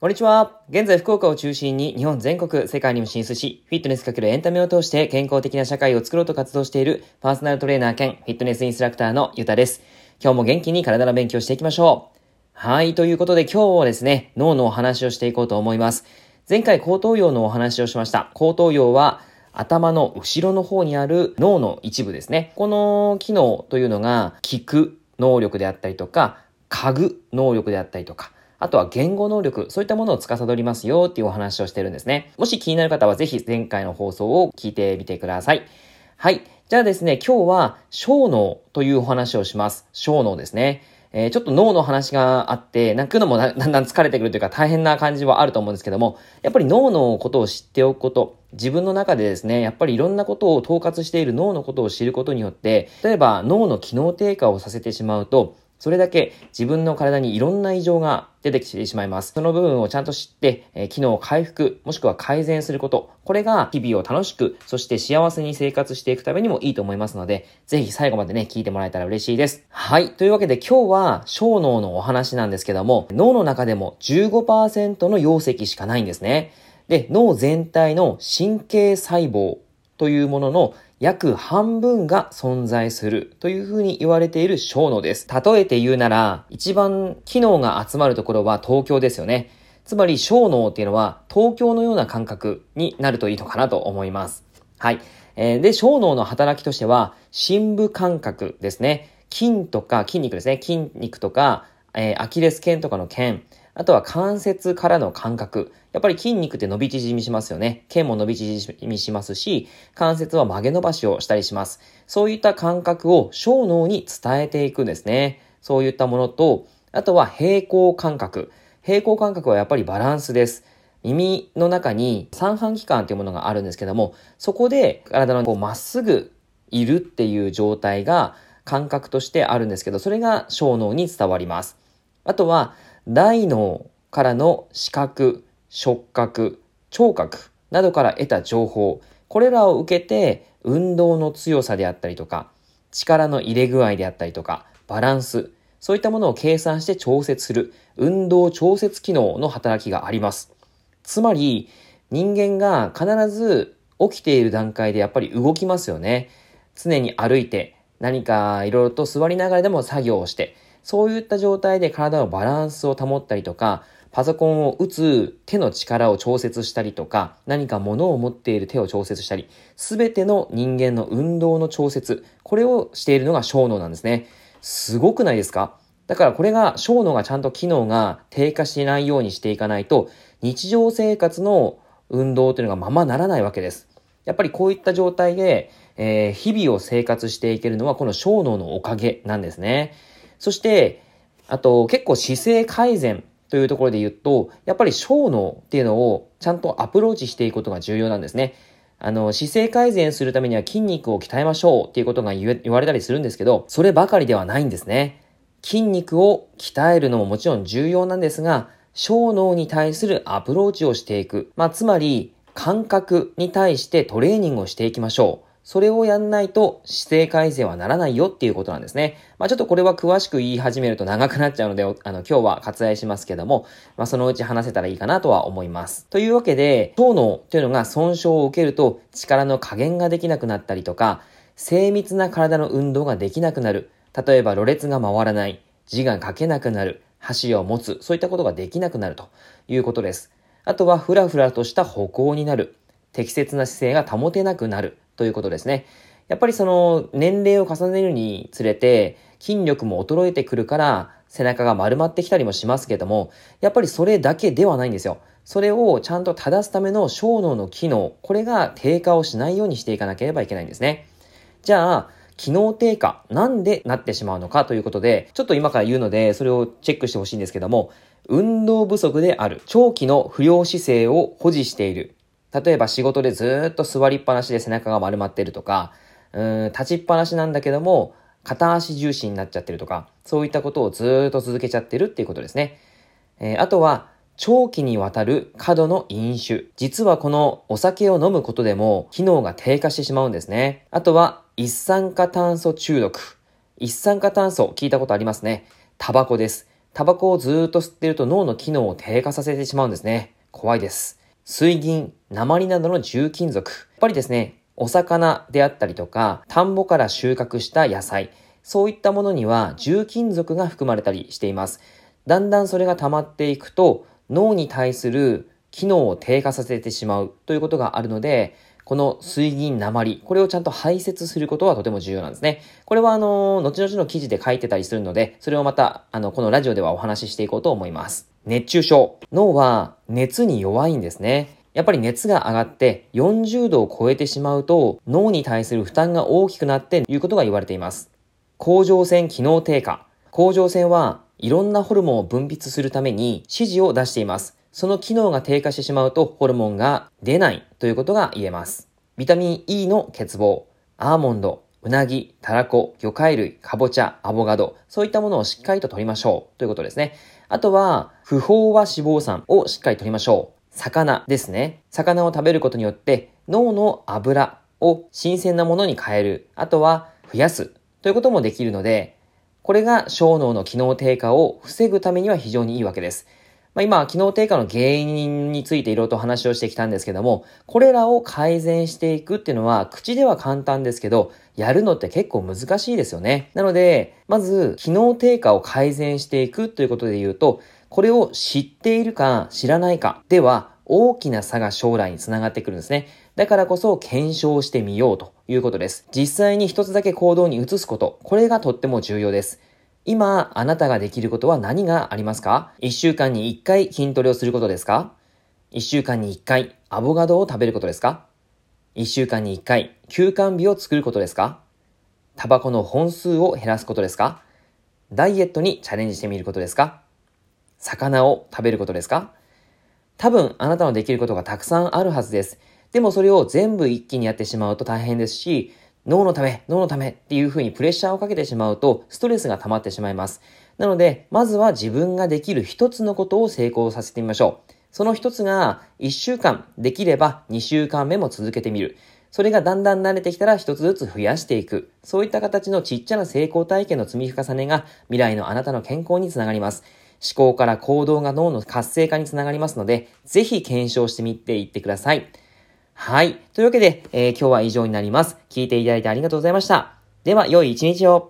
こんにちは。現在福岡を中心に日本全国、世界にも進出し、フィットネスかけるエンタメを通して健康的な社会を作ろうと活動しているパーソナルトレーナー兼フィットネスインストラクターのゆたです。今日も元気に体の勉強していきましょう。はい。ということで今日はですね、脳のお話をしていこうと思います。前回後頭葉のお話をしました。後頭葉は頭の後ろの方にある脳の一部ですね。この機能というのが聞く能力であったりとか、嗅ぐ能力であったりとか、あとは言語能力、そういったものを司りますよっていうお話をしてるんですね。もし気になる方はぜひ前回の放送を聞いてみてください。はい。じゃあですね、今日は小脳というお話をします。小脳ですね。えー、ちょっと脳の話があって、泣くのもだんだん疲れてくるというか大変な感じはあると思うんですけども、やっぱり脳のことを知っておくこと、自分の中でですね、やっぱりいろんなことを統括している脳のことを知ることによって、例えば脳の機能低下をさせてしまうと、それだけ自分の体にいろんな異常が出てきてしまいます。その部分をちゃんと知って、えー、機能を回復、もしくは改善すること。これが日々を楽しく、そして幸せに生活していくためにもいいと思いますので、ぜひ最後までね、聞いてもらえたら嬉しいです。はい。というわけで今日は小脳のお話なんですけども、脳の中でも15%の容積しかないんですね。で、脳全体の神経細胞というものの約半分が存在するというふうに言われている小脳です。例えて言うなら、一番機能が集まるところは東京ですよね。つまり小脳っていうのは東京のような感覚になるといいのかなと思います。はい。えー、で、小脳の働きとしては、深部感覚ですね。筋とか筋肉ですね。筋肉とか、えー、アキレス腱とかの腱、あとは関節からの感覚。やっぱり筋肉って伸び縮みしますよね。腱も伸び縮みしますし、関節は曲げ伸ばしをしたりします。そういった感覚を小脳に伝えていくんですね。そういったものと、あとは平行感覚。平行感覚はやっぱりバランスです。耳の中に三半規管というものがあるんですけども、そこで体のこうまっすぐいるっていう状態が感覚としてあるんですけど、それが小脳に伝わります。あとは、大脳からの視覚、触覚、聴覚などから得た情報、これらを受けて運動の強さであったりとか、力の入れ具合であったりとか、バランス、そういったものを計算して調節する運動調節機能の働きがあります。つまり、人間が必ず起きている段階でやっぱり動きますよね。常に歩いて何かいろいろと座りながらでも作業をして、そういった状態で体のバランスを保ったりとか、パソコンを打つ手の力を調節したりとか、何か物を持っている手を調節したり、すべての人間の運動の調節、これをしているのが小脳なんですね。すごくないですか？だからこれが小脳がちゃんと機能が低下しないようにしていかないと、日常生活の運動というのがままならないわけです。やっぱりこういった状態で、えー、日々を生活していけるのはこの小脳のおかげなんですね。そして、あと結構姿勢改善というところで言うと、やっぱり小脳っていうのをちゃんとアプローチしていくことが重要なんですね。あの、姿勢改善するためには筋肉を鍛えましょうっていうことが言われたりするんですけど、そればかりではないんですね。筋肉を鍛えるのももちろん重要なんですが、小脳に対するアプローチをしていく。まあ、つまり、感覚に対してトレーニングをしていきましょう。それをやんないと姿勢改善はならないよっていうことなんですね。まあちょっとこれは詳しく言い始めると長くなっちゃうので、あの今日は割愛しますけども、まあそのうち話せたらいいかなとは思います。というわけで、腸脳というのが損傷を受けると力の加減ができなくなったりとか、精密な体の運動ができなくなる。例えば、ろれつが回らない。字が書けなくなる。箸を持つ。そういったことができなくなるということです。あとは、ふらふらとした歩行になる。適切な姿勢が保てなくなる。ということですね。やっぱりその年齢を重ねるにつれて筋力も衰えてくるから背中が丸まってきたりもしますけども、やっぱりそれだけではないんですよ。それをちゃんと正すための小脳の機能、これが低下をしないようにしていかなければいけないんですね。じゃあ、機能低下、なんでなってしまうのか？ということで、ちょっと今から言うので、それをチェックしてほしいんですけども、運動不足である、長期の不良姿勢を保持している、例えば仕事でずっと座りっぱなしで背中が丸まってるとか、うん、立ちっぱなしなんだけども、片足重心になっちゃってるとか、そういったことをずっと続けちゃってるっていうことですね。えー、あとは、長期にわたる過度の飲酒。実はこのお酒を飲むことでも機能が低下してしまうんですね。あとは、一酸化炭素中毒。一酸化炭素聞いたことありますね。タバコです。タバコをずっと吸ってると脳の機能を低下させてしまうんですね。怖いです。水銀、鉛などの重金属。やっぱりですね、お魚であったりとか、田んぼから収穫した野菜、そういったものには重金属が含まれたりしています。だんだんそれが溜まっていくと、脳に対する機能を低下させてしまうということがあるので、この水銀鉛、これをちゃんと排泄することはとても重要なんですね。これはあの、後々の記事で書いてたりするので、それをまた、あの、このラジオではお話ししていこうと思います。熱中症。脳は熱に弱いんですね。やっぱり熱が上がって40度を超えてしまうと脳に対する負担が大きくなっていうことが言われています。甲状腺機能低下。甲状腺はいろんなホルモンを分泌するために指示を出しています。その機能が低下してしまうとホルモンが出ないということが言えます。ビタミン E の欠乏、アーモンド、うなぎ、たらこ、魚介類、かぼちゃ、アボカド、そういったものをしっかりと取りましょうということですね。あとは、不飽和脂肪酸をしっかり取りましょう。魚ですね。魚を食べることによって脳の油を新鮮なものに変える。あとは増やすということもできるので、これが小脳の機能低下を防ぐためには非常にいいわけです。まあ、今、機能低下の原因についていろいろと話をしてきたんですけども、これらを改善していくっていうのは、口では簡単ですけど、やるのって結構難しいですよね。なので、まず、機能低下を改善していくということで言うと、これを知っているか知らないかでは、大きな差が将来につながってくるんですね。だからこそ検証してみようということです。実際に一つだけ行動に移すこと、これがとっても重要です。今、あなたができることは何がありますか ?1 週間に1回筋トレをすることですか ?1 週間に1回アボカドを食べることですか ?1 週間に1回休館日を作ることですか？タバコの本数を減らすことですか？ダイエットにチャレンジしてみることですか？魚を食べることですか？多分あなたのできることがたくさんあるはずです。でもそれを全部一気にやってしまうと大変ですし、脳のため、脳のためっていう風にプレッシャーをかけてしまうと、ストレスが溜まってしまいます。なので、まずは自分ができる一つのことを成功させてみましょう。その一つが、一週間できれば二週間目も続けてみる。それがだんだん慣れてきたら一つずつ増やしていく。そういった形のちっちゃな成功体験の積み重ねが未来のあなたの健康につながります。思考から行動が脳の活性化につながりますので、ぜひ検証してみていってください。はい。というわけで、えー、今日は以上になります。聞いていただいてありがとうございました。では、良い一日を。